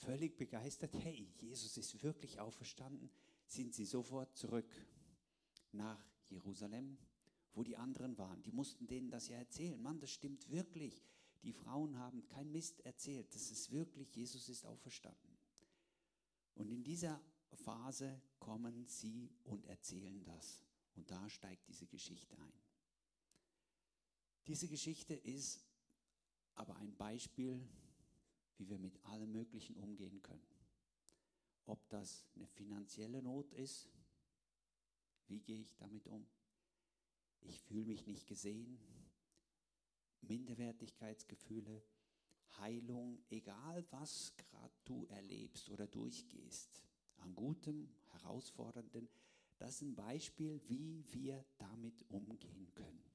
völlig begeistert, hey, Jesus ist wirklich auferstanden, sind sie sofort zurück nach Jerusalem, wo die anderen waren. Die mussten denen das ja erzählen. Mann, das stimmt wirklich. Die Frauen haben kein Mist erzählt. Das ist wirklich, Jesus ist auferstanden. Und in dieser Phase kommen sie und erzählen das. Und da steigt diese Geschichte ein. Diese Geschichte ist aber ein Beispiel, wie wir mit allem Möglichen umgehen können. Ob das eine finanzielle Not ist, wie gehe ich damit um? Ich fühle mich nicht gesehen, Minderwertigkeitsgefühle, Heilung, egal was gerade du erlebst oder durchgehst, an gutem, herausfordernden, das ist ein Beispiel, wie wir damit umgehen können.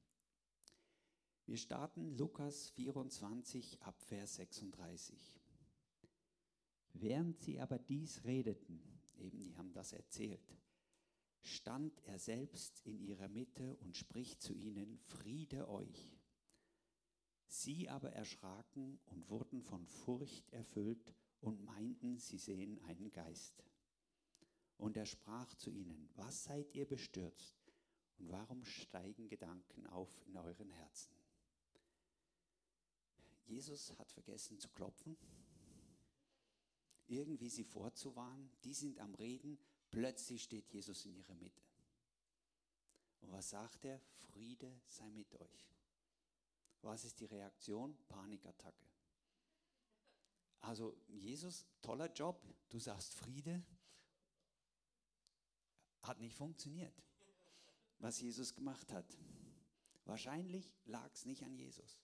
Wir starten Lukas 24 ab Vers 36. Während sie aber dies redeten, eben die haben das erzählt, stand er selbst in ihrer Mitte und spricht zu ihnen, Friede euch. Sie aber erschraken und wurden von Furcht erfüllt und meinten, sie sehen einen Geist. Und er sprach zu ihnen, was seid ihr bestürzt und warum steigen Gedanken auf in euren Herzen? Jesus hat vergessen zu klopfen, irgendwie sie vorzuwarnen, die sind am Reden, plötzlich steht Jesus in ihrer Mitte. Und was sagt er? Friede sei mit euch. Was ist die Reaktion? Panikattacke. Also Jesus, toller Job, du sagst Friede, hat nicht funktioniert, was Jesus gemacht hat. Wahrscheinlich lag es nicht an Jesus.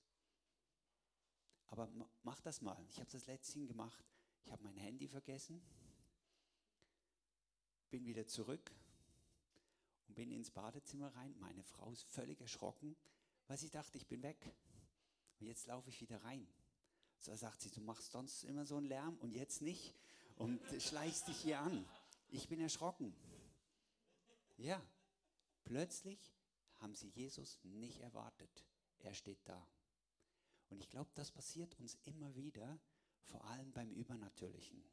Aber mach das mal. Ich habe das letztens gemacht. Ich habe mein Handy vergessen, bin wieder zurück und bin ins Badezimmer rein. Meine Frau ist völlig erschrocken, weil sie dachte, ich bin weg. Und jetzt laufe ich wieder rein. So sagt sie, du machst sonst immer so einen Lärm und jetzt nicht und schleichst dich hier an. Ich bin erschrocken. Ja, plötzlich haben sie Jesus nicht erwartet. Er steht da. Und ich glaube, das passiert uns immer wieder, vor allem beim Übernatürlichen.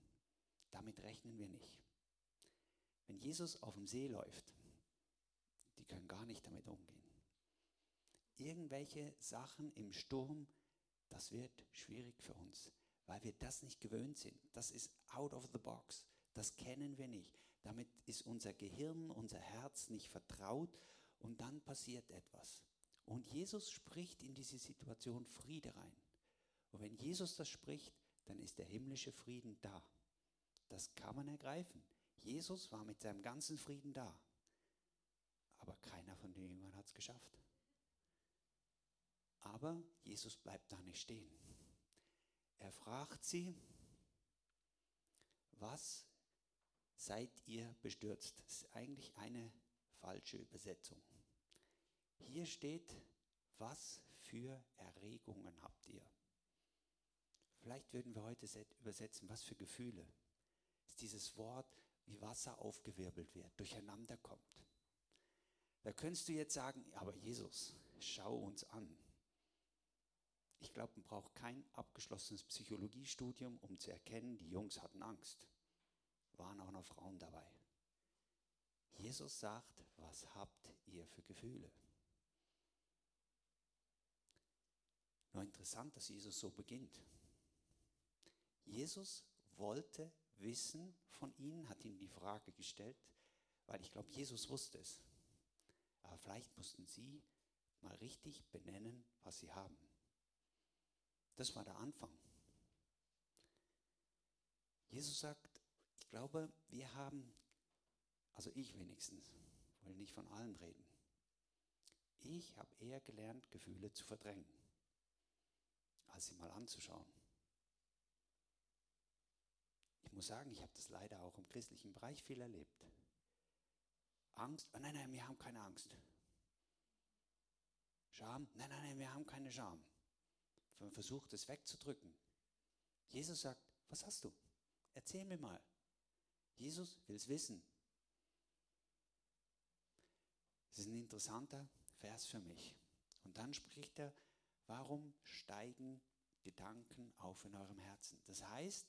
Damit rechnen wir nicht. Wenn Jesus auf dem See läuft, die können gar nicht damit umgehen irgendwelche Sachen im Sturm, das wird schwierig für uns, weil wir das nicht gewöhnt sind. Das ist out of the box. Das kennen wir nicht. Damit ist unser Gehirn, unser Herz nicht vertraut und dann passiert etwas. Und Jesus spricht in diese Situation Friede rein. Und wenn Jesus das spricht, dann ist der himmlische Frieden da. Das kann man ergreifen. Jesus war mit seinem ganzen Frieden da. Aber keiner von den Jüngern hat es geschafft. Aber Jesus bleibt da nicht stehen. Er fragt sie, was seid ihr bestürzt? Das ist eigentlich eine falsche Übersetzung. Hier steht, was für Erregungen habt ihr? Vielleicht würden wir heute übersetzen, was für Gefühle. Ist dieses Wort, wie Wasser aufgewirbelt wird, durcheinander kommt. Da könntest du jetzt sagen, aber Jesus, schau uns an. Ich glaube, man braucht kein abgeschlossenes Psychologiestudium, um zu erkennen, die Jungs hatten Angst. Waren auch noch Frauen dabei. Jesus sagt, was habt ihr für Gefühle? Nur interessant, dass Jesus so beginnt. Jesus wollte wissen von ihnen, hat ihnen die Frage gestellt, weil ich glaube, Jesus wusste es. Aber vielleicht mussten sie mal richtig benennen, was sie haben. Das war der Anfang. Jesus sagt, ich glaube, wir haben, also ich wenigstens, will nicht von allen reden. Ich habe eher gelernt, Gefühle zu verdrängen, als sie mal anzuschauen. Muss sagen, ich habe das leider auch im christlichen Bereich viel erlebt. Angst, oh nein, nein, wir haben keine Angst. Scham, nein, nein, nein, wir haben keine Scham. Man versucht es wegzudrücken. Jesus sagt, was hast du? Erzähl mir mal. Jesus will es wissen. Das ist ein interessanter Vers für mich. Und dann spricht er, warum steigen Gedanken auf in eurem Herzen? Das heißt,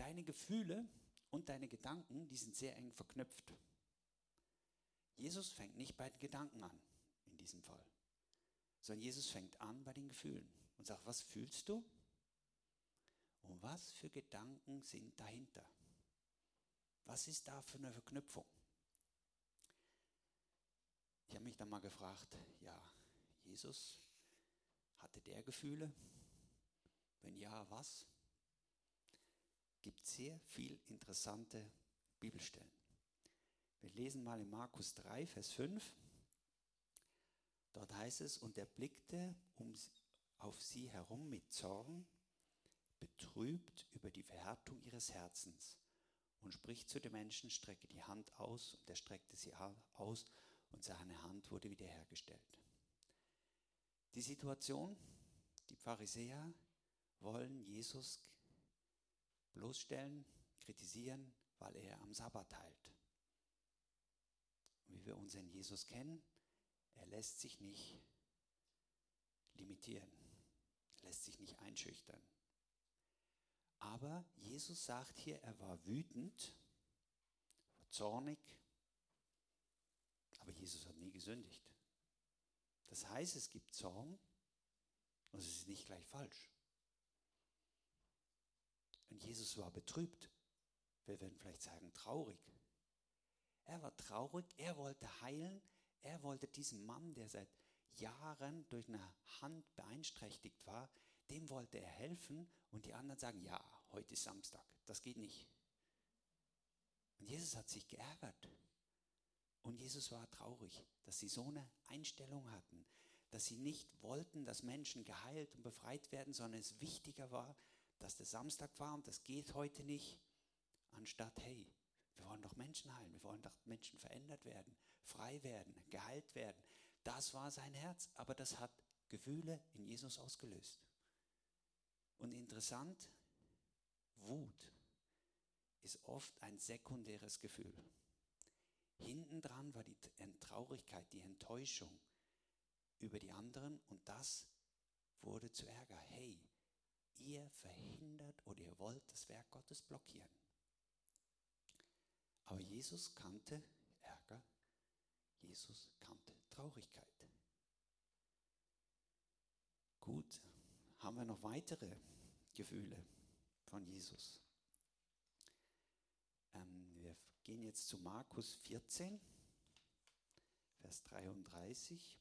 Deine Gefühle und deine Gedanken, die sind sehr eng verknüpft. Jesus fängt nicht bei den Gedanken an, in diesem Fall, sondern Jesus fängt an bei den Gefühlen und sagt, was fühlst du? Und was für Gedanken sind dahinter? Was ist da für eine Verknüpfung? Ich habe mich dann mal gefragt, ja, Jesus, hatte der Gefühle? Wenn ja, was? Gibt sehr viel interessante Bibelstellen. Wir lesen mal in Markus 3, Vers 5. Dort heißt es, und er blickte um, auf sie herum mit Zorn, betrübt über die Verhärtung ihres Herzens und spricht zu den Menschen, strecke die Hand aus. Und er streckte sie aus und seine Hand wurde wiederhergestellt. Die Situation, die Pharisäer wollen Jesus bloßstellen, kritisieren, weil er am Sabbat heilt. Und wie wir unseren Jesus kennen, er lässt sich nicht limitieren, lässt sich nicht einschüchtern. Aber Jesus sagt hier, er war wütend, war zornig, aber Jesus hat nie gesündigt. Das heißt, es gibt Zorn und es ist nicht gleich falsch. Und Jesus war betrübt. Wir werden vielleicht sagen, traurig. Er war traurig, er wollte heilen, er wollte diesem Mann, der seit Jahren durch eine Hand beeinträchtigt war, dem wollte er helfen und die anderen sagen, ja, heute ist Samstag, das geht nicht. Und Jesus hat sich geärgert. Und Jesus war traurig, dass sie so eine Einstellung hatten, dass sie nicht wollten, dass Menschen geheilt und befreit werden, sondern es wichtiger war, dass der Samstag war und das geht heute nicht, anstatt, hey, wir wollen doch Menschen heilen, wir wollen doch Menschen verändert werden, frei werden, geheilt werden. Das war sein Herz, aber das hat Gefühle in Jesus ausgelöst. Und interessant, Wut ist oft ein sekundäres Gefühl. Hintendran war die Traurigkeit, die Enttäuschung über die anderen und das wurde zu Ärger. Hey, ihr verhindert oder ihr wollt das Werk Gottes blockieren. Aber Jesus kannte Ärger, Jesus kannte Traurigkeit. Gut, haben wir noch weitere Gefühle von Jesus? Ähm, wir gehen jetzt zu Markus 14, Vers 33.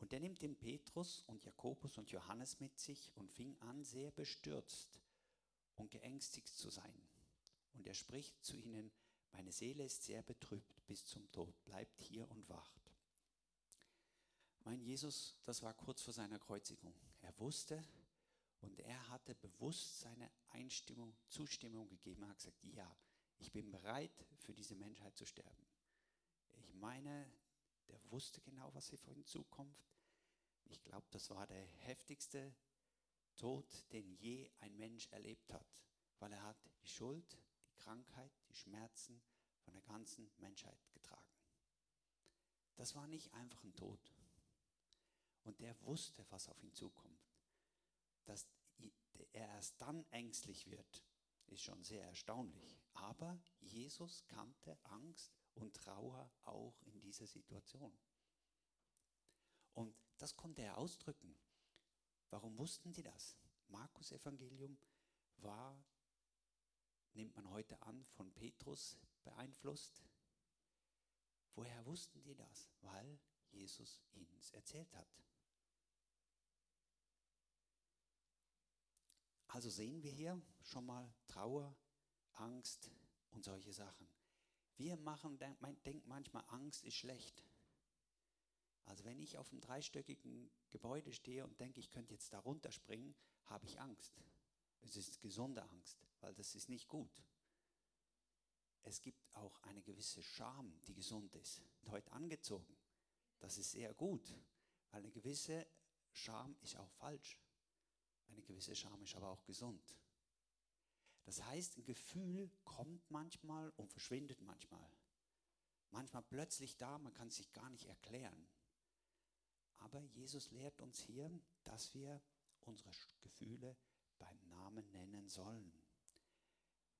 Und er nimmt den Petrus und Jakobus und Johannes mit sich und fing an, sehr bestürzt und geängstigt zu sein. Und er spricht zu ihnen, meine Seele ist sehr betrübt bis zum Tod, bleibt hier und wacht. Mein Jesus, das war kurz vor seiner Kreuzigung. Er wusste und er hatte bewusst seine Einstimmung, Zustimmung gegeben. Er hat gesagt, ja, ich bin bereit, für diese Menschheit zu sterben. Ich meine, der wusste genau, was auf ihn zukommt. Ich glaube, das war der heftigste Tod, den je ein Mensch erlebt hat, weil er hat die Schuld, die Krankheit, die Schmerzen von der ganzen Menschheit getragen. Das war nicht einfach ein Tod. Und der wusste, was auf ihn zukommt. Dass er erst dann ängstlich wird, ist schon sehr erstaunlich. Aber Jesus kannte Angst und Trauer auch in dieser Situation. Und das konnte er ausdrücken. Warum wussten die das? Markus Evangelium war, nimmt man heute an, von Petrus beeinflusst. Woher wussten die das? Weil Jesus ihnen es erzählt hat. Also sehen wir hier schon mal Trauer, Angst und solche Sachen. Wir machen, denken manchmal, Angst ist schlecht. Also wenn ich auf einem dreistöckigen Gebäude stehe und denke, ich könnte jetzt da runterspringen, habe ich Angst. Es ist gesunde Angst, weil das ist nicht gut. Es gibt auch eine gewisse Scham, die gesund ist. Heute angezogen. Das ist sehr gut, weil eine gewisse Scham ist auch falsch. Eine gewisse Scham ist aber auch gesund. Das heißt, ein Gefühl kommt manchmal und verschwindet manchmal. Manchmal plötzlich da, man kann es sich gar nicht erklären. Aber Jesus lehrt uns hier, dass wir unsere Gefühle beim Namen nennen sollen.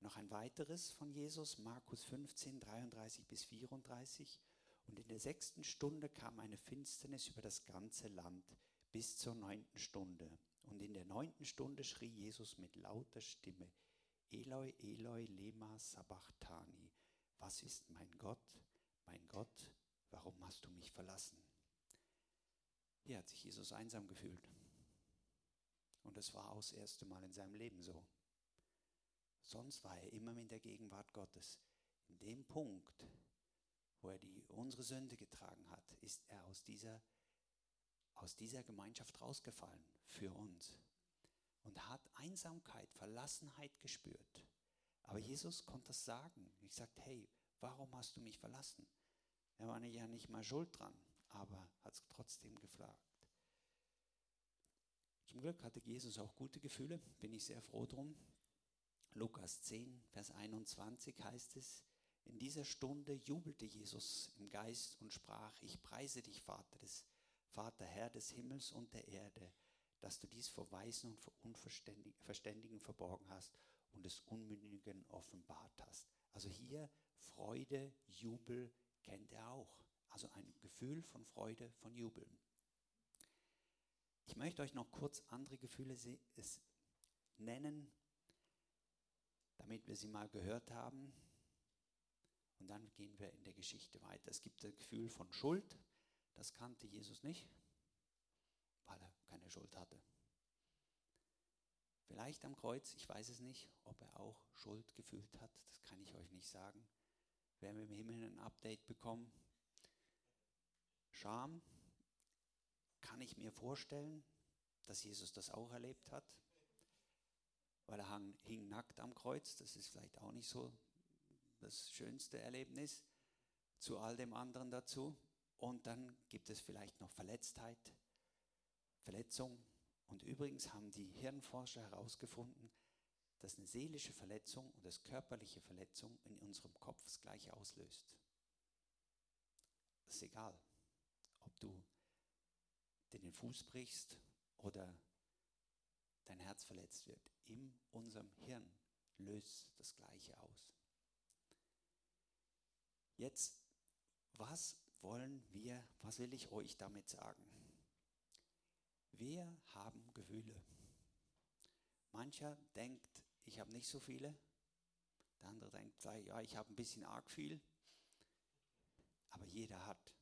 Noch ein weiteres von Jesus, Markus 15, 33 bis 34. Und in der sechsten Stunde kam eine Finsternis über das ganze Land bis zur neunten Stunde. Und in der neunten Stunde schrie Jesus mit lauter Stimme, Eloi, Eloi, lema sabachthani. Was ist mein Gott, mein Gott, warum hast du mich verlassen? Hier hat sich Jesus einsam gefühlt. Und es war auch das erste Mal in seinem Leben so. Sonst war er immer in der Gegenwart Gottes. In dem Punkt, wo er die, unsere Sünde getragen hat, ist er aus dieser, aus dieser Gemeinschaft rausgefallen für uns und hat Einsamkeit, Verlassenheit gespürt. Aber Jesus konnte das sagen. Ich sagte, hey, warum hast du mich verlassen? Er war ja nicht mal schuld dran, aber hat es trotzdem gefragt. Zum Glück hatte Jesus auch gute Gefühle, bin ich sehr froh drum. Lukas 10, Vers 21 heißt es, in dieser Stunde jubelte Jesus im Geist und sprach, ich preise dich, Vater, des, Vater, Herr des Himmels und der Erde, dass du dies vor Weisen und vor Unverständigen verborgen hast und des Unmündigen offenbart hast. Also hier Freude, Jubel kennt er auch. Also ein Gefühl von Freude, von Jubel. Ich möchte euch noch kurz andere Gefühle nennen, damit wir sie mal gehört haben. Und dann gehen wir in der Geschichte weiter. Es gibt das Gefühl von Schuld, das kannte Jesus nicht, keine Schuld hatte. Vielleicht am Kreuz, ich weiß es nicht, ob er auch Schuld gefühlt hat, das kann ich euch nicht sagen. Werden wir im Himmel ein Update bekommen. Scham, kann ich mir vorstellen, dass Jesus das auch erlebt hat, weil er hing nackt am Kreuz, das ist vielleicht auch nicht so das schönste Erlebnis, zu all dem anderen dazu. Und dann gibt es vielleicht noch Verletztheit, Verletzung. Und übrigens haben die Hirnforscher herausgefunden, dass eine seelische Verletzung und eine körperliche Verletzung in unserem Kopf das gleiche auslöst. Das ist egal, ob du den Fuß brichst oder dein Herz verletzt wird. In unserem Hirn löst das gleiche aus. Jetzt, was wollen wir, was will ich euch damit sagen? Wir haben Gefühle. Mancher denkt, ich habe nicht so viele. Der andere denkt, ja, ich habe ein bisschen arg viel. Aber jeder hat.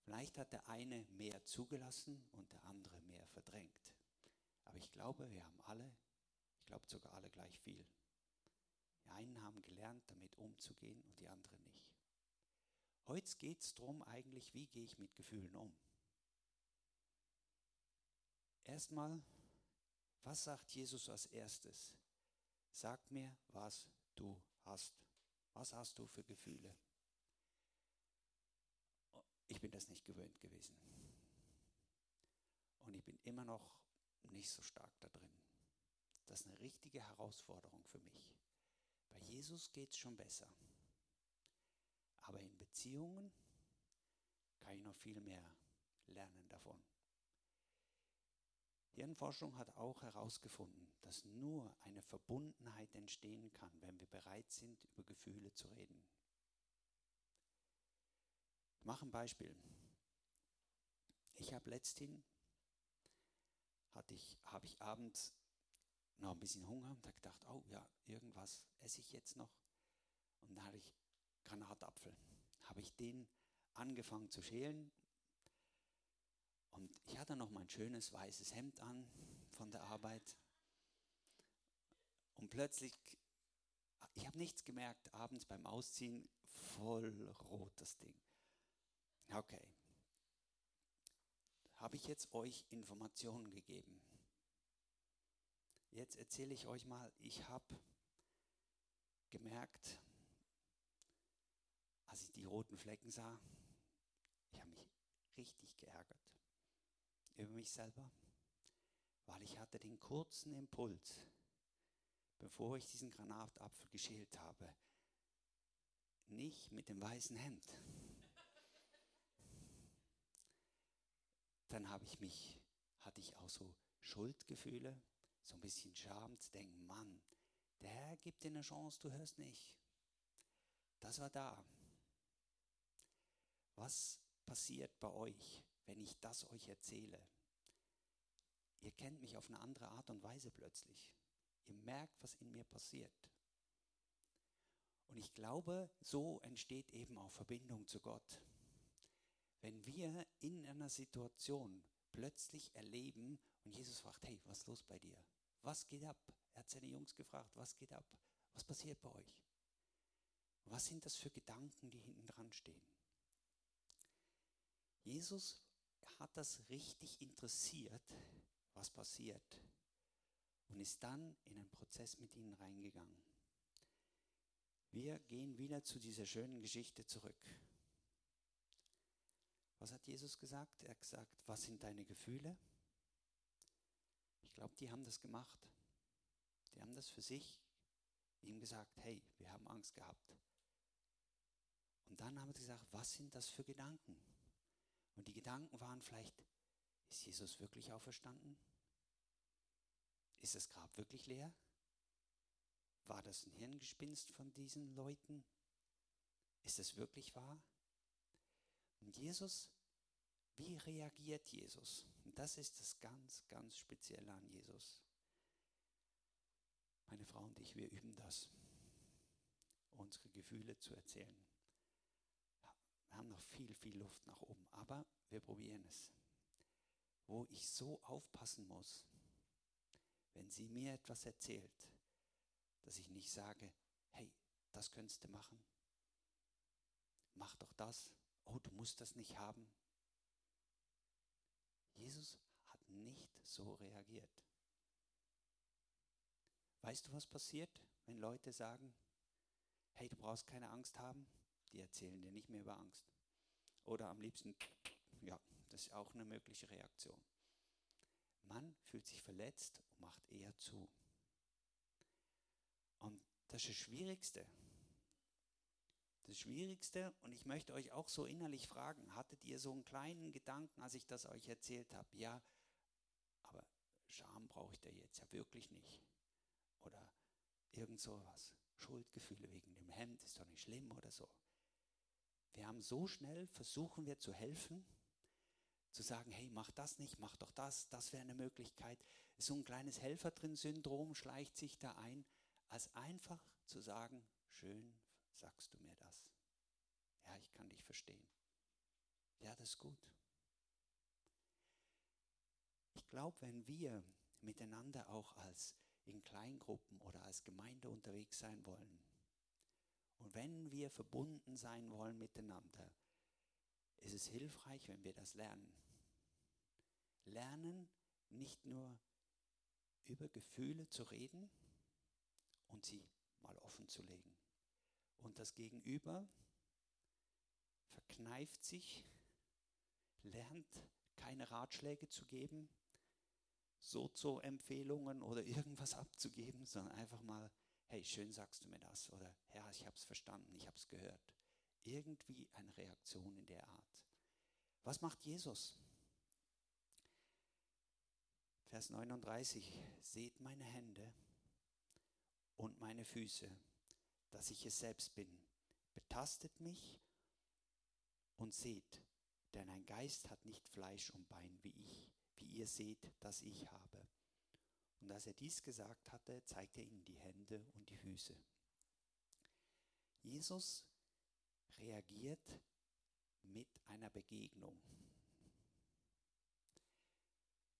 Vielleicht hat der eine mehr zugelassen und der andere mehr verdrängt. Aber ich glaube, wir haben alle, ich glaube sogar alle gleich viel. Die einen haben gelernt, damit umzugehen und die anderen nicht. Heute geht es darum eigentlich, wie gehe ich mit Gefühlen um. Erstmal, was sagt Jesus als erstes? Sag mir, was du hast. Was hast du für Gefühle? Ich bin das nicht gewöhnt gewesen. Und ich bin immer noch nicht so stark da drin. Das ist eine richtige Herausforderung für mich. Bei Jesus geht es schon besser. Aber in Beziehungen kann ich noch viel mehr lernen davon. Hirnforschung hat auch herausgefunden, dass nur eine Verbundenheit entstehen kann, wenn wir bereit sind, über Gefühle zu reden. Ich mache ein Beispiel. Ich habe letzthin, hatte ich, habe ich abends noch ein bisschen Hunger und habe gedacht, oh ja, irgendwas esse ich jetzt noch. Und dann hatte ich Granatapfel. Habe ich den angefangen zu schälen. Und ich hatte noch mein schönes weißes Hemd an von der Arbeit. Und plötzlich, ich habe nichts gemerkt, abends beim Ausziehen, voll rot das Ding. Okay. Habe ich jetzt euch Informationen gegeben? Jetzt erzähle ich euch mal, ich habe gemerkt, als ich die roten Flecken sah, ich habe mich richtig geärgert über mich selber, weil ich hatte den kurzen Impuls, bevor ich diesen Granatapfel geschält habe, nicht mit dem weißen Hemd. Dann habe ich mich, hatte ich auch so Schuldgefühle, so ein bisschen Scham zu denken, Mann, der Herr gebe dir eine Chance, du hörst nicht. Das war da. Was passiert bei euch, wenn ich das euch erzähle? Ihr kennt mich auf eine andere Art und Weise plötzlich. Ihr merkt, was in mir passiert. Und ich glaube, so entsteht eben auch Verbindung zu Gott. Wenn wir in einer Situation plötzlich erleben und Jesus fragt, hey, was ist los bei dir? Was geht ab? Er hat seine Jungs gefragt, was geht ab? Was passiert bei euch? Was sind das für Gedanken, die hinten dran stehen? Jesus hat das richtig interessiert, was passiert und ist dann in einen Prozess mit ihnen reingegangen. Wir gehen wieder zu dieser schönen Geschichte zurück. Was hat Jesus gesagt? Er hat gesagt, was sind deine Gefühle? Ich glaube, die haben das gemacht. Die haben das für sich ihm gesagt, hey, wir haben Angst gehabt. Und dann haben sie gesagt, was sind das für Gedanken? Und die Gedanken waren vielleicht, ist Jesus wirklich auferstanden? Ist das Grab wirklich leer? War das ein Hirngespinst von diesen Leuten? Ist es wirklich wahr? Und Jesus, wie reagiert Jesus? Und das ist das ganz, ganz Spezielle an Jesus. Meine Frau und ich, wir üben das, unsere Gefühle zu erzählen. Noch viel, viel Luft nach oben, aber wir probieren es. Wo ich so aufpassen muss, wenn sie mir etwas erzählt, dass ich nicht sage, hey, das könntest du machen. Mach doch das. Oh, du musst das nicht haben. Jesus hat nicht so reagiert. Weißt du, was passiert, wenn Leute sagen, hey, du brauchst keine Angst haben? Die erzählen dir nicht mehr über Angst. Oder am liebsten, ja, das ist auch eine mögliche Reaktion. Man fühlt sich verletzt und macht eher zu. Und das ist das Schwierigste. Das Schwierigste, und ich möchte euch auch so innerlich fragen, hattet ihr so einen kleinen Gedanken, als ich das euch erzählt habe? Ja, aber Scham brauche ich da jetzt ja wirklich nicht. Oder irgend sowas. Schuldgefühle wegen dem Hemd ist doch nicht schlimm oder so. Wir haben so schnell, versuchen wir zu helfen, zu sagen, hey, mach das nicht, mach doch das, das wäre eine Möglichkeit. So ein kleines Helferdrin-Syndrom schleicht sich da ein, als einfach zu sagen, schön sagst du mir das. Ja, ich kann dich verstehen. Ja, das ist gut. Ich glaube, wenn wir miteinander auch als in Kleingruppen oder als Gemeinde unterwegs sein wollen und wenn wir verbunden sein wollen miteinander, ist es hilfreich, wenn wir das lernen lernen, nicht nur über Gefühle zu reden und sie mal offen zu legen. Und das Gegenüber verkneift sich, lernt keine Ratschläge zu geben, Sozo-Empfehlungen oder irgendwas abzugeben, sondern einfach mal, hey, schön sagst du mir das oder ja, ich habe es verstanden, ich habe es gehört. Irgendwie eine Reaktion in der Art. Was macht Jesus? Vers 39, seht meine Hände und meine Füße, dass ich es selbst bin. Betastet mich und seht, denn ein Geist hat nicht Fleisch und Bein wie ich, wie ihr seht, dass ich habe. Und als er dies gesagt hatte, zeigte er ihnen die Hände und die Füße. Jesus reagiert mit einer Begegnung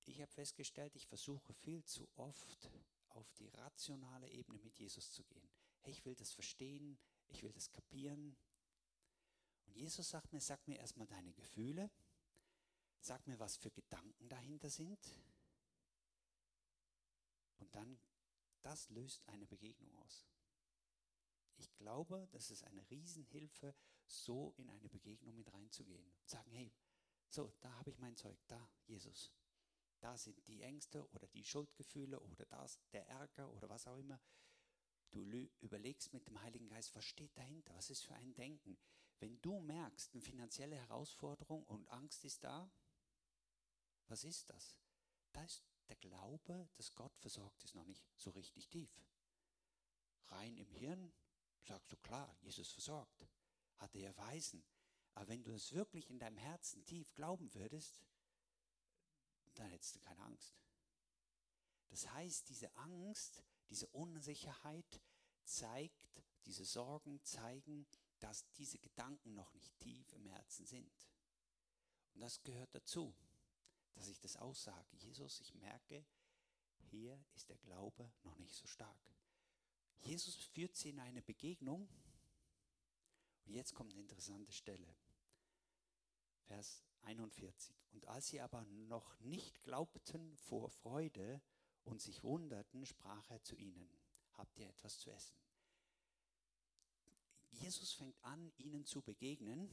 ich habe festgestellt, ich versuche viel zu oft auf die rationale Ebene mit Jesus zu gehen. Hey, ich will das verstehen, ich will das kapieren. Und Jesus sagt mir, sag mir erstmal deine Gefühle, sag mir, was für Gedanken dahinter sind. Und dann, das löst eine Begegnung aus. Ich glaube, das ist eine Riesenhilfe, so in eine Begegnung mit reinzugehen. Und sagen, hey, so, da habe ich mein Zeug, da, Jesus da sind die Ängste oder die Schuldgefühle oder das, der Ärger oder was auch immer. Du überlegst mit dem Heiligen Geist, was steht dahinter? Was ist für ein Denken? Wenn du merkst, eine finanzielle Herausforderung und Angst ist da, was ist das? Da ist der Glaube, dass Gott versorgt ist, noch nicht so richtig tief. Hirn sagst du klar, Jesus versorgt, hat er erweisen. Aber wenn du es wirklich in deinem Herzen tief glauben würdest, dann hättest du keine Angst. Das heißt, diese Angst, diese Unsicherheit zeigt, diese Sorgen zeigen, dass diese Gedanken noch nicht tief im Herzen sind. Und das gehört dazu, dass ich das aussage. Jesus, ich merke, hier ist der Glaube noch nicht so stark. Jesus führt sie in eine Begegnung. Und jetzt kommt eine interessante Stelle. Vers 41. Und als sie aber noch nicht glaubten vor Freude und sich wunderten, sprach er zu ihnen, habt ihr etwas zu essen? Jesus fängt an, ihnen zu begegnen.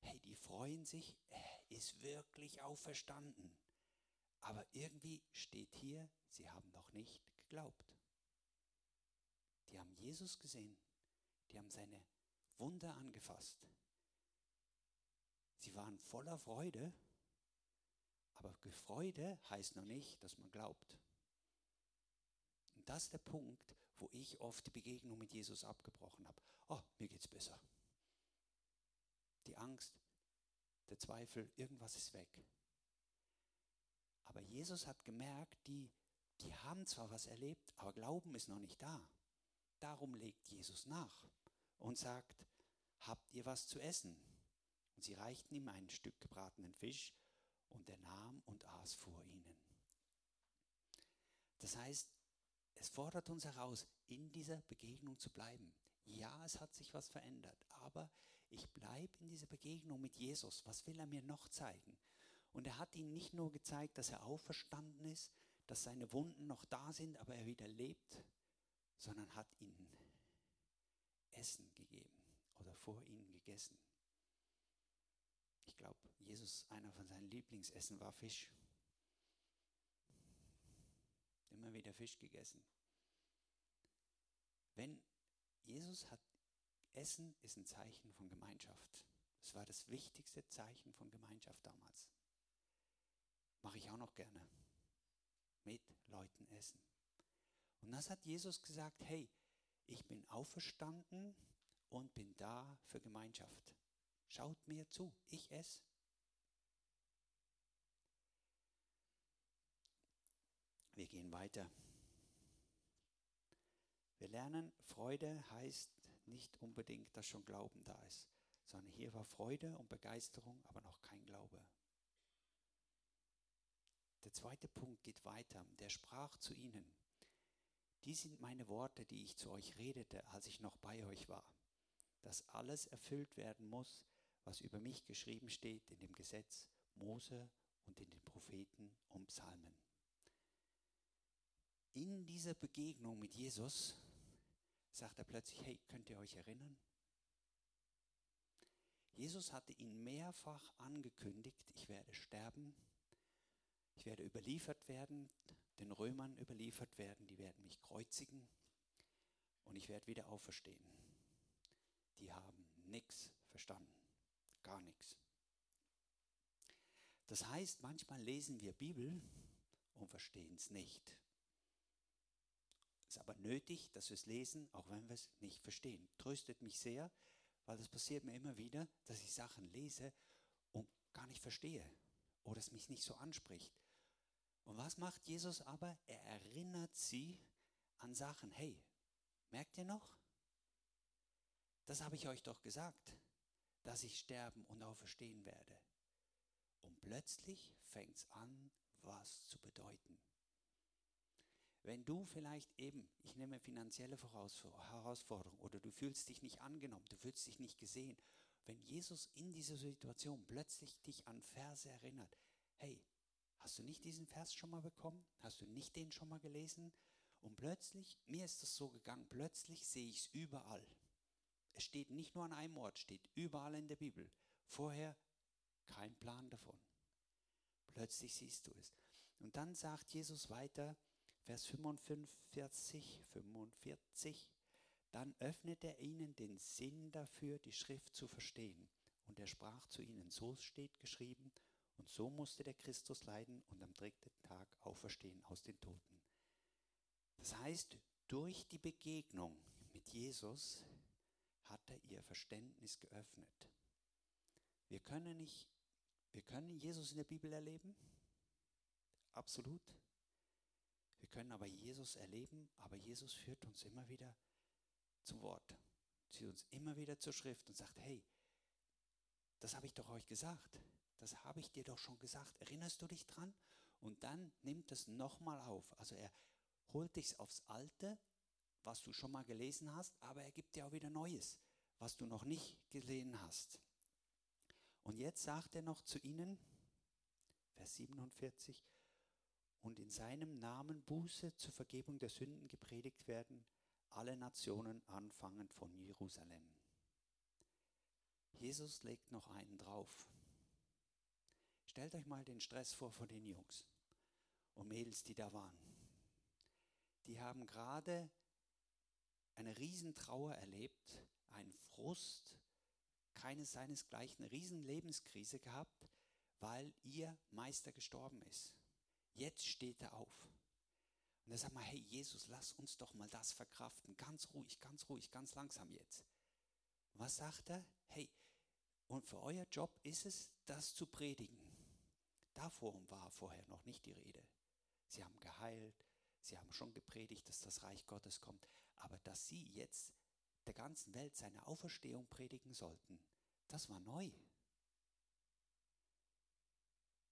Hey, die freuen sich, er ist wirklich auferstanden. Aber irgendwie steht hier, sie haben noch nicht geglaubt. Die haben Jesus gesehen, die haben seine Wunder angefasst. Sie waren voller Freude, aber Freude heißt noch nicht, dass man glaubt. Und das ist der Punkt, wo ich oft die Begegnung mit Jesus abgebrochen habe. Oh, mir geht's besser. Die Angst, der Zweifel, irgendwas ist weg. Aber Jesus hat gemerkt, die, die haben zwar was erlebt, aber Glauben ist noch nicht da. Darum legt Jesus nach und sagt, habt ihr was zu essen? Und sie reichten ihm ein Stück gebratenen Fisch und er nahm und aß vor ihnen. Das heißt, es fordert uns heraus, in dieser Begegnung zu bleiben. Ja, es hat sich was verändert, aber ich bleibe in dieser Begegnung mit Jesus. Was will er mir noch zeigen? Und er hat ihnen nicht nur gezeigt, dass er auferstanden ist, dass seine Wunden noch da sind, aber er wieder lebt, sondern hat ihnen Essen gegeben oder vor ihnen gegessen. Ich glaube, Jesus, einer von seinen Lieblingsessen war Fisch. Immer wieder Fisch gegessen. Wenn Jesus hat, Essen ist ein Zeichen von Gemeinschaft. Es war das wichtigste Zeichen von Gemeinschaft damals. Mache ich auch noch gerne. Mit Leuten essen. Und das hat Jesus gesagt, hey, ich bin auferstanden und bin da für Gemeinschaft. Schaut mir zu, ich esse. Wir gehen weiter. Wir lernen, Freude heißt nicht unbedingt, dass schon Glauben da ist, sondern hier war Freude und Begeisterung, aber noch kein Glaube. Der zweite Punkt geht weiter. Der sprach zu ihnen, die sind meine Worte, die ich zu euch redete, als ich noch bei euch war, dass alles erfüllt werden muss, was über mich geschrieben steht in dem Gesetz Mose und in den Propheten und Psalmen. In dieser Begegnung mit Jesus sagt er plötzlich, hey, könnt ihr euch erinnern? Jesus hatte ihn mehrfach angekündigt, ich werde sterben, ich werde überliefert werden, den Römern überliefert werden, die werden mich kreuzigen und ich werde wieder auferstehen. Die haben nichts verstanden, gar nichts. Das heißt, manchmal lesen wir Bibel und verstehen es nicht. Ist aber nötig, dass wir es lesen, auch wenn wir es nicht verstehen. Tröstet mich sehr, weil das passiert mir immer wieder, dass ich Sachen lese und gar nicht verstehe oder es mich nicht so anspricht. Und was macht Jesus aber? Er erinnert sie an Sachen. Hey, merkt ihr noch? Das habe ich euch doch gesagt, dass ich sterben und auferstehen werde. Und plötzlich fängt es an, was zu bedeuten. Wenn du vielleicht eben, ich nehme finanzielle Herausforderung oder du fühlst dich nicht angenommen, du fühlst dich nicht gesehen, wenn Jesus in dieser Situation plötzlich dich an Verse erinnert, hey, Hast du nicht diesen Vers schon mal bekommen? Hast du nicht den schon mal gelesen? Und plötzlich, mir ist das so gegangen, plötzlich sehe ich es überall. Es steht nicht nur an einem Ort, steht überall in der Bibel. Vorher kein Plan davon. Plötzlich siehst du es. Und dann sagt Jesus weiter, Vers 45, 45, dann öffnet er ihnen den Sinn dafür, die Schrift zu verstehen. Und er sprach zu ihnen, so steht geschrieben, und so musste der Christus leiden und am dritten Tag auferstehen aus den Toten. Das heißt, durch die Begegnung mit Jesus hat er ihr Verständnis geöffnet. Wir können nicht, wir können Jesus in der Bibel erleben, absolut. Wir können aber Jesus erleben, aber Jesus führt uns immer wieder zum Wort, zieht uns immer wieder zur Schrift und sagt, hey, das habe ich doch euch gesagt, das habe ich dir doch schon gesagt, erinnerst du dich dran? Und dann nimmt es nochmal auf. Also er holt dich aufs Alte, was du schon mal gelesen hast, aber er gibt dir auch wieder Neues, was du noch nicht gesehen hast. Und jetzt sagt er noch zu ihnen, Vers 47, und in seinem Namen Buße zur Vergebung der Sünden gepredigt werden, alle Nationen anfangend von Jerusalem. Jesus legt noch einen drauf. Stellt euch mal den Stress vor von den Jungs und Mädels, die da waren. Die haben gerade eine Riesentrauer erlebt, einen Frust, keines seinesgleichen, eine riesen Lebenskrise gehabt, weil ihr Meister gestorben ist. Jetzt steht er auf. Und er sagt mal, hey Jesus, lass uns doch mal das verkraften. Ganz ruhig, ganz ruhig, ganz langsam jetzt. Was sagt er? Hey, und für euer Job ist es, das zu predigen. Davon war vorher noch nicht die Rede. Sie haben geheilt, sie haben schon gepredigt, dass das Reich Gottes kommt. Aber dass sie jetzt der ganzen Welt seine Auferstehung predigen sollten, das war neu.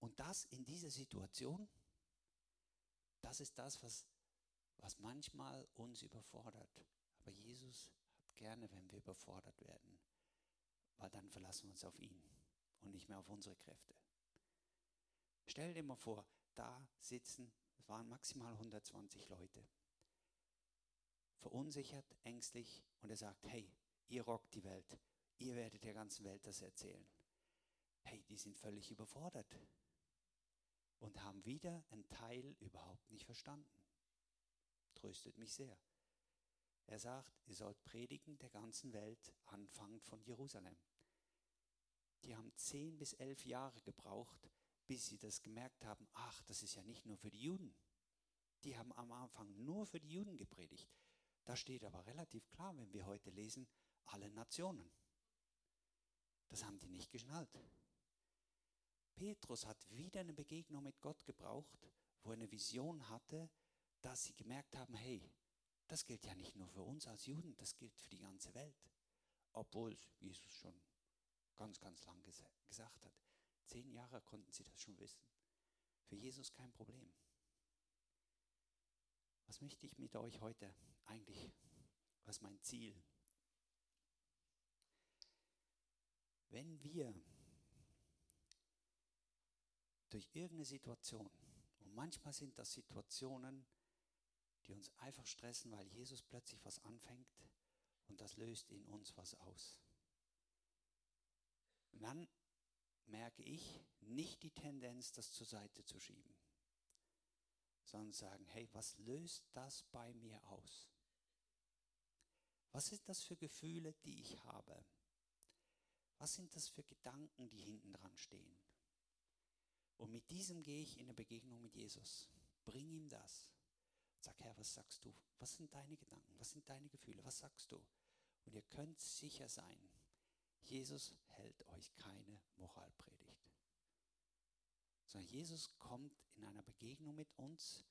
Und das in dieser Situation, das ist das, was, was manchmal uns überfordert. Aber Jesus hat gerne, wenn wir überfordert werden, weil dann verlassen wir uns auf ihn und nicht mehr auf unsere Kräfte. Stell dir mal vor, da sitzen, es waren maximal 120 Leute, verunsichert, ängstlich und er sagt, hey, ihr rockt die Welt, ihr werdet der ganzen Welt das erzählen. Hey, die sind völlig überfordert und haben wieder einen Teil überhaupt nicht verstanden. Tröstet mich sehr. Er sagt, ihr sollt predigen der ganzen Welt, anfangend von Jerusalem. Die haben zehn bis elf Jahre gebraucht, bis sie das gemerkt haben, ach, das ist ja nicht nur für die Juden. Die haben am Anfang nur für die Juden gepredigt. Da steht aber relativ klar, wenn wir heute lesen, alle Nationen. Das haben die nicht geschnallt. Petrus hat wieder eine Begegnung mit Gott gebraucht, wo er eine Vision hatte, dass sie gemerkt haben, hey, das gilt ja nicht nur für uns als Juden, das gilt für die ganze Welt. Obwohl es Jesus schon ganz, ganz lang ges gesagt hat. Zehn Jahre konnten sie das schon wissen. Für Jesus kein Problem. Was möchte ich mit euch heute eigentlich? Was ist mein Ziel? Wenn wir durch irgendeine Situation, und manchmal sind das Situationen, die uns einfach stressen, weil Jesus plötzlich was anfängt und das löst in uns was aus. Und dann merke ich nicht die Tendenz, das zur Seite zu schieben, sondern sagen, hey, was löst das bei mir aus? Was sind das für Gefühle, die ich habe? Was sind das für Gedanken, die hinten dran stehen? Und mit diesem gehe ich in eine Begegnung mit Jesus. Bring ihm das. Sag, Herr, was sagst du? Was sind deine Gedanken? Was sind deine Gefühle? Was sagst du? Und ihr könnt sicher sein, Jesus hält euch keine Moralpredigt. Sondern Jesus kommt in einer Begegnung mit uns,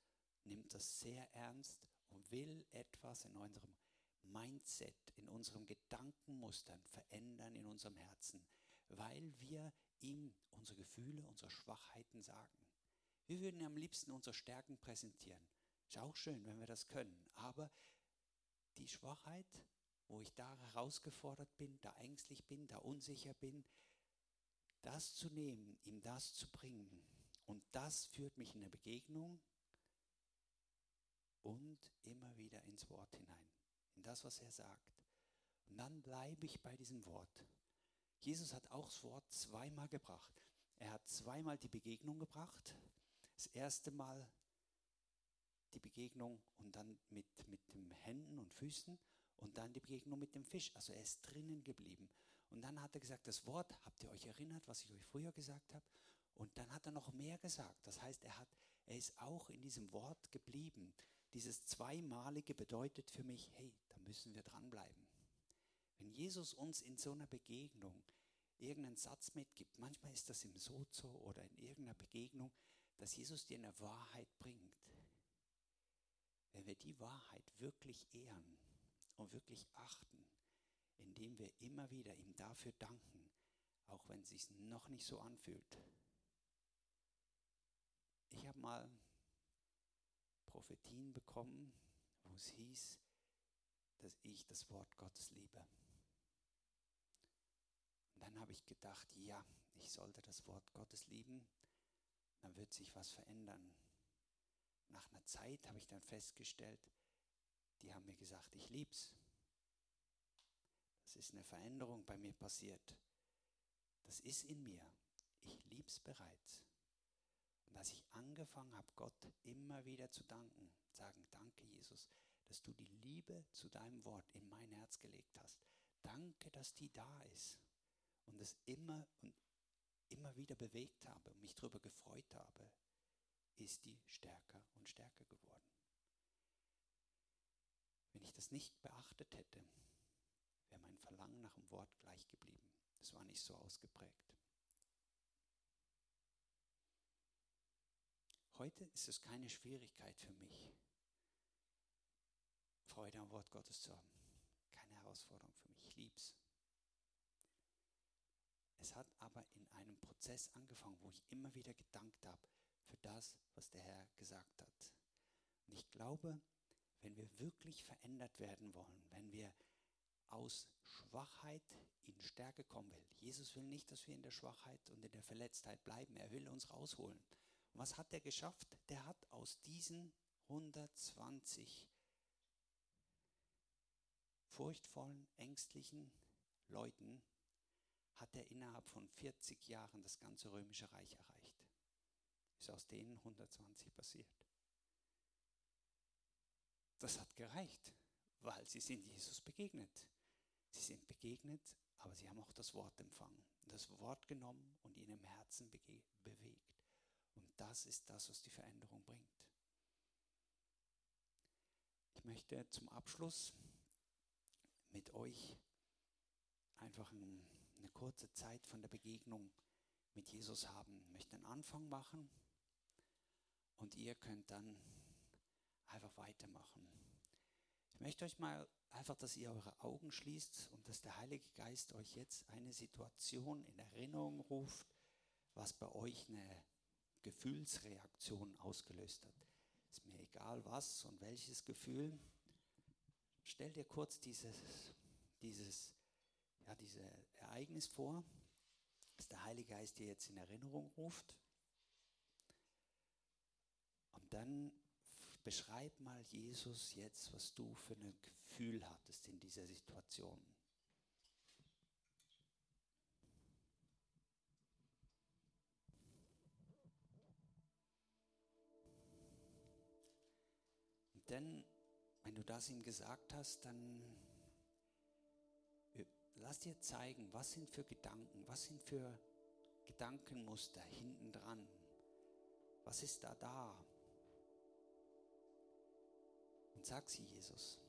nimmt das sehr ernst und will etwas in unserem Mindset, in unserem Gedankenmustern verändern in unserem Herzen, weil wir ihm unsere Gefühle, unsere Schwachheiten sagen. Wir würden am liebsten unsere Stärken präsentieren. Ist auch schön, wenn wir das können. Aber die Schwachheit, wo ich da herausgefordert bin, da ängstlich bin, da unsicher bin, das zu nehmen, ihm das zu bringen. Und das führt mich in eine Begegnung und immer wieder ins Wort hinein in das, was er sagt. Und dann bleibe ich bei diesem Wort. Jesus hat auch das Wort zweimal gebracht. Er hat zweimal die Begegnung gebracht. Das erste Mal die Begegnung und dann mit, mit den Händen und Füßen und dann die Begegnung mit dem Fisch. Also er ist drinnen geblieben. Und dann hat er gesagt, das Wort, habt ihr euch erinnert, was ich euch früher gesagt habe? Und dann hat er noch mehr gesagt. Das heißt, er, hat, er ist auch in diesem Wort geblieben. dieses Zweimalige bedeutet für mich, hey, da müssen wir dranbleiben. Wenn Jesus uns in so einer Begegnung irgendeinen Satz mitgibt, manchmal ist das im Sozo oder in irgendeiner Begegnung, dass Jesus dir eine Wahrheit bringt. Wenn wir die Wahrheit wirklich ehren und wirklich achten, indem wir immer wieder ihm dafür danken, auch wenn es sich noch nicht so anfühlt. Ich habe mal Prophetien bekommen, wo es hieß, dass ich das Wort Gottes liebe. Und dann habe ich gedacht, ja, ich sollte das Wort Gottes lieben, dann wird sich was verändern. Nach einer Zeit habe ich dann festgestellt, die haben mir gesagt, ich lieb's. Das ist eine Veränderung bei mir passiert. Das ist in mir. Ich lieb's bereits. Und dass ich angefangen habe, Gott immer wieder zu danken, sagen, danke Jesus, dass du die Liebe zu deinem Wort in mein Herz gelegt hast. Danke, dass die da ist und es immer und immer wieder bewegt habe und mich darüber gefreut habe, ist die stärker und stärker geworden. Wenn ich das nicht beachtet hätte, wäre mein Verlangen nach dem Wort gleich geblieben. Es war nicht so ausgeprägt. Heute ist es keine Schwierigkeit für mich, Freude am Wort Gottes zu haben. Keine Herausforderung für mich. Ich lieb's. Es hat aber in einem Prozess angefangen, wo ich immer wieder gedankt habe für das, was der Herr gesagt hat. Und ich glaube, wenn wir wirklich verändert werden wollen, wenn wir aus Schwachheit in Stärke kommen will. Jesus will nicht, dass wir in der Schwachheit und in der Verletztheit bleiben. Er will uns rausholen. Und was hat er geschafft? Der hat aus diesen 120 furchtvollen, ängstlichen Leuten, hat er innerhalb von 40 Jahren das ganze römische Reich erreicht. Ist aus denen 120 passiert. Das hat gereicht, weil sie sind Jesus begegnet. Sie sind begegnet, aber sie haben auch das Wort empfangen, das Wort genommen und ihn im Herzen bewegt. Und das ist das, was die Veränderung bringt. Ich möchte zum Abschluss mit euch einfach eine kurze Zeit von der Begegnung mit Jesus haben. Ich möchte einen Anfang machen und ihr könnt dann einfach weitermachen. Ich möchte euch mal einfach, dass ihr eure Augen schließt und dass der Heilige Geist euch jetzt eine Situation in Erinnerung ruft, was bei euch eine Gefühlsreaktion ausgelöst hat. Ist mir egal was und welches Gefühl. Stell dir kurz dieses, dieses, ja, dieses Ereignis vor, dass der Heilige Geist dir jetzt in Erinnerung ruft. Und dann beschreib mal Jesus jetzt, was du für ein Gefühl hattest in dieser Situation. Und dann, wenn du das ihm gesagt hast, dann lass dir zeigen, was sind für Gedanken, was sind für Gedankenmuster hinten dran. Was ist da da? Und sag sie Jesus.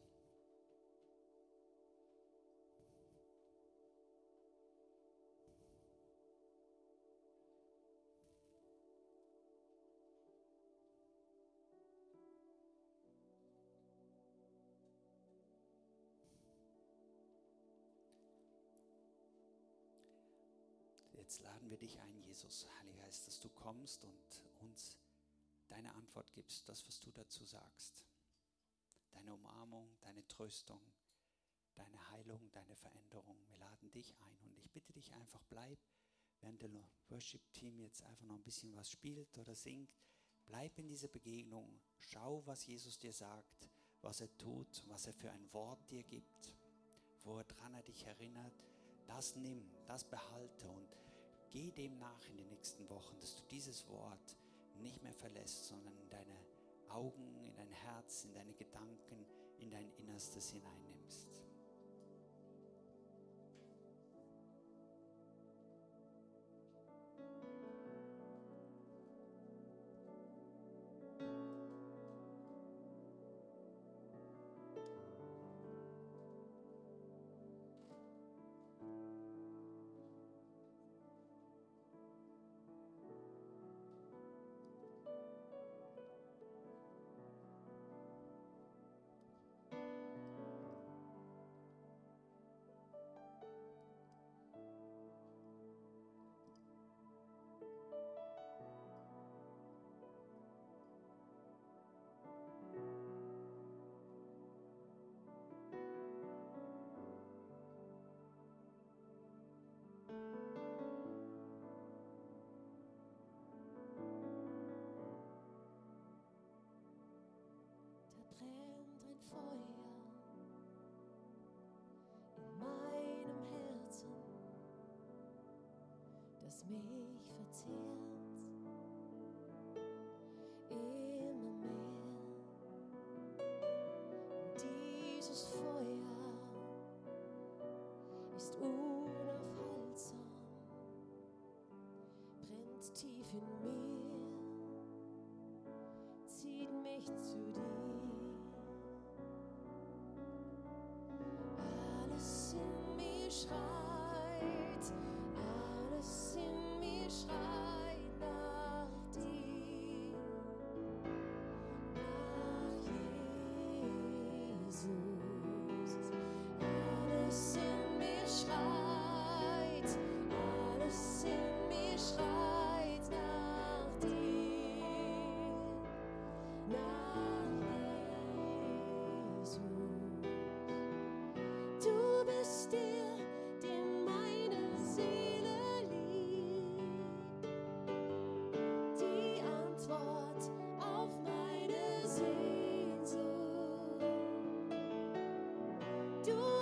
Jetzt laden wir dich ein, Jesus, Heiliger Geist, dass du kommst und uns deine Antwort gibst, das, was du dazu sagst deine Umarmung, deine Tröstung, deine Heilung, deine Veränderung. Wir laden dich ein und ich bitte dich einfach, bleib, während der Worship-Team jetzt einfach noch ein bisschen was spielt oder singt. Bleib in dieser Begegnung, schau, was Jesus dir sagt, was er tut, was er für ein Wort dir gibt, wo dran er dich erinnert. Das nimm, das behalte und geh dem nach in den nächsten Wochen, dass du dieses Wort nicht mehr verlässt, sondern in deine Augen, in dein Herz, in deine Gedanken, in dein Innerstes hineinnimmst. Feuer in meinem Herzen, das mich verzehrt. Dieses Feuer ist unaufhaltsam, brennt tief in mir.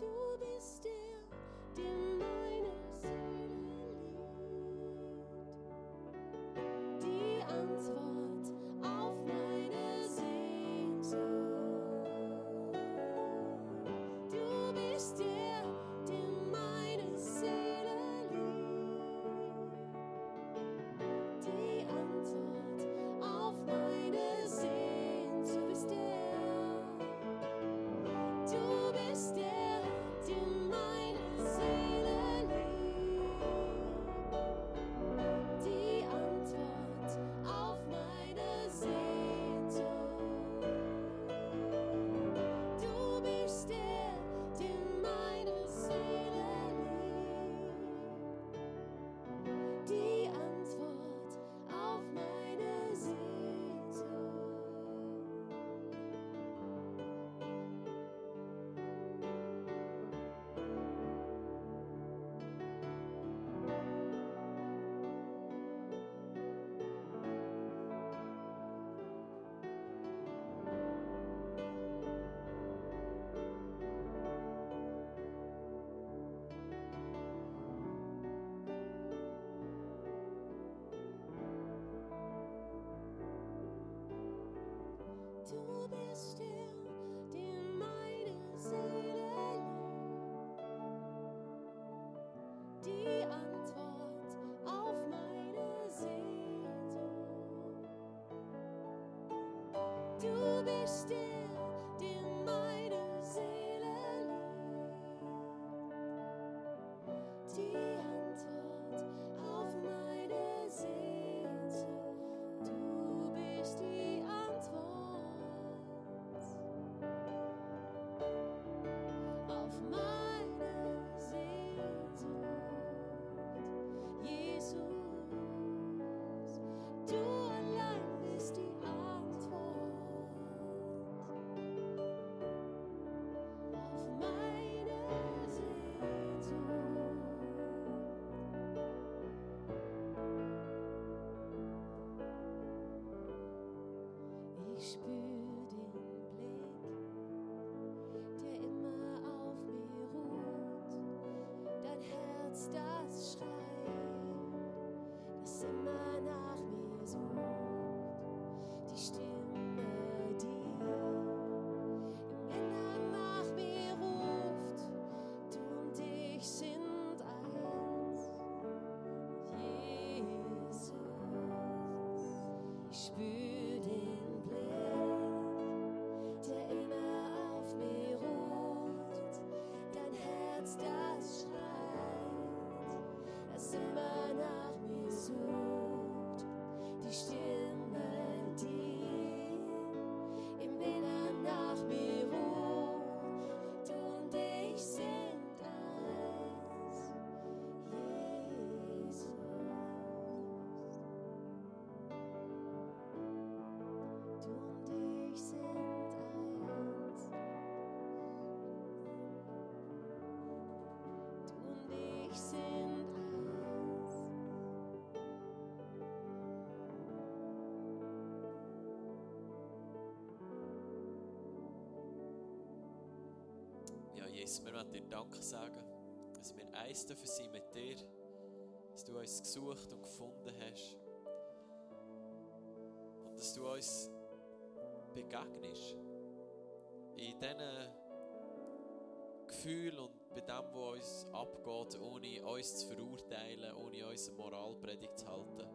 Du bist der, Du bist ich Jesus, wir wollen dir Danke sagen, dass wir eins dürfen sein mit dir, dass du uns gesucht und gefunden hast. Und dass du uns begegnest in diesen Gefühlen und bei dem, was uns abgeht, ohne uns zu verurteilen, ohne uns eine Moralpredigt zu halten,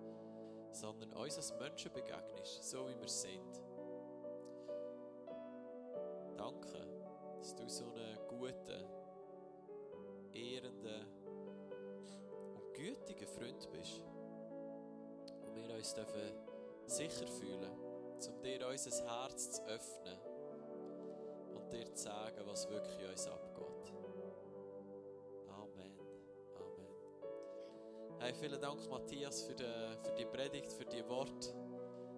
sondern uns als Menschen begegnest, so wie wir sind. Danke, dass du so einen guten, ehrenden und gütigen Freund bist. Und wir uns dürfen sicher fühlen, um dir unser Herz zu öffnen und dir zu sagen, was wirklich in uns abgeht. Amen. Amen. Hey, vielen Dank, Matthias, für die, für die Predigt, für die Worte.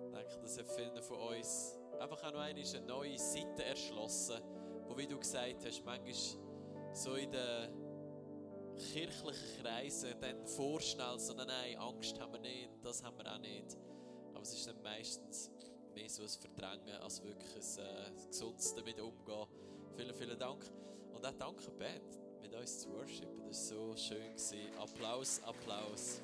Ich denke, das hat vielen von uns einfach auch noch eine neue Seite erschlossen, wo, wie du gesagt hast, manchmal so in den kirchlichen Kreisen dann vorschnell so, nein, Angst haben wir nicht, das haben wir auch nicht. Aber es ist dann meistens mehr so ein Verdrängen, als wirklich ein äh, gesundes damit umgehen. Vielen, vielen Dank. Und Und auch danke, Band, mit uns zu worshipen. Das war so schön. Gewesen. Applaus, Applaus.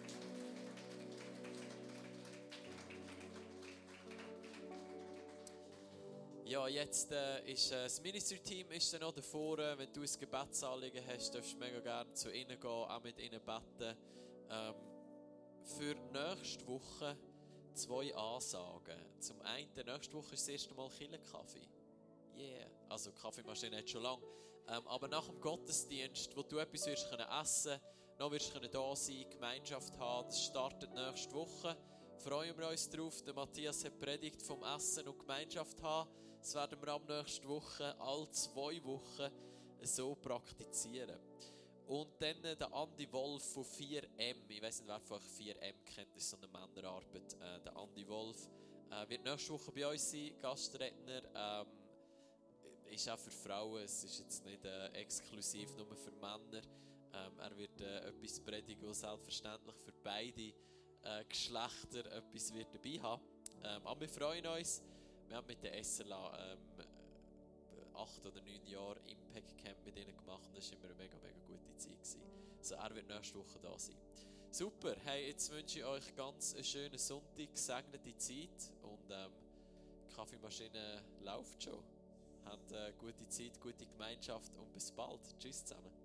Ja, jetzt äh, ist äh, das Ministry-Team ist noch davor. Wenn du ein Gebetsanliegen hast, darfst du mega gerne zu ihnen gehen, auch mit ihnen beten. Ähm, für nächste Woche zwei Ansagen. Zum einen, nächste Woche ist das erste Mal Killenkaffee. Yeah. Also Kaffeemaschine hat schon lange. Ähm, aber nach dem Gottesdienst, wo du etwas wirst können essen, noch wirst können da sein, Gemeinschaft haben, das startet nächste Woche. Freuen wir uns drauf. Der Matthias hat predigt vom Essen und Gemeinschaft haben. Das werden wir ab nächste Woche, alle zwei Wochen, so praktizieren. Und dann der Andi Wolf von 4M. Ich weiß nicht, wer von euch 4M kennt, das ist so eine Männerarbeit. Äh, der Andi Wolf äh, wird nächste Woche bei uns sein, Gastredner. Ähm, ist auch für Frauen, es ist jetzt nicht äh, exklusiv nur für Männer. Ähm, er wird äh, etwas predigen, was selbstverständlich für beide äh, Geschlechter etwas wird dabei haben. Ähm, aber wir freuen uns. Wir haben mit der SLA ähm, acht oder neun Jahre Impact Camp mit ihnen gemacht. Das war immer eine mega, mega gute Zeit. Gewesen. Also er wird nächste Woche da sein. Super, hey, jetzt wünsche ich euch ganz einen schönen Sonntag, gesegnete Zeit und ähm, die Kaffeemaschine läuft schon. Habt eine gute Zeit, gute Gemeinschaft und bis bald. Tschüss zusammen.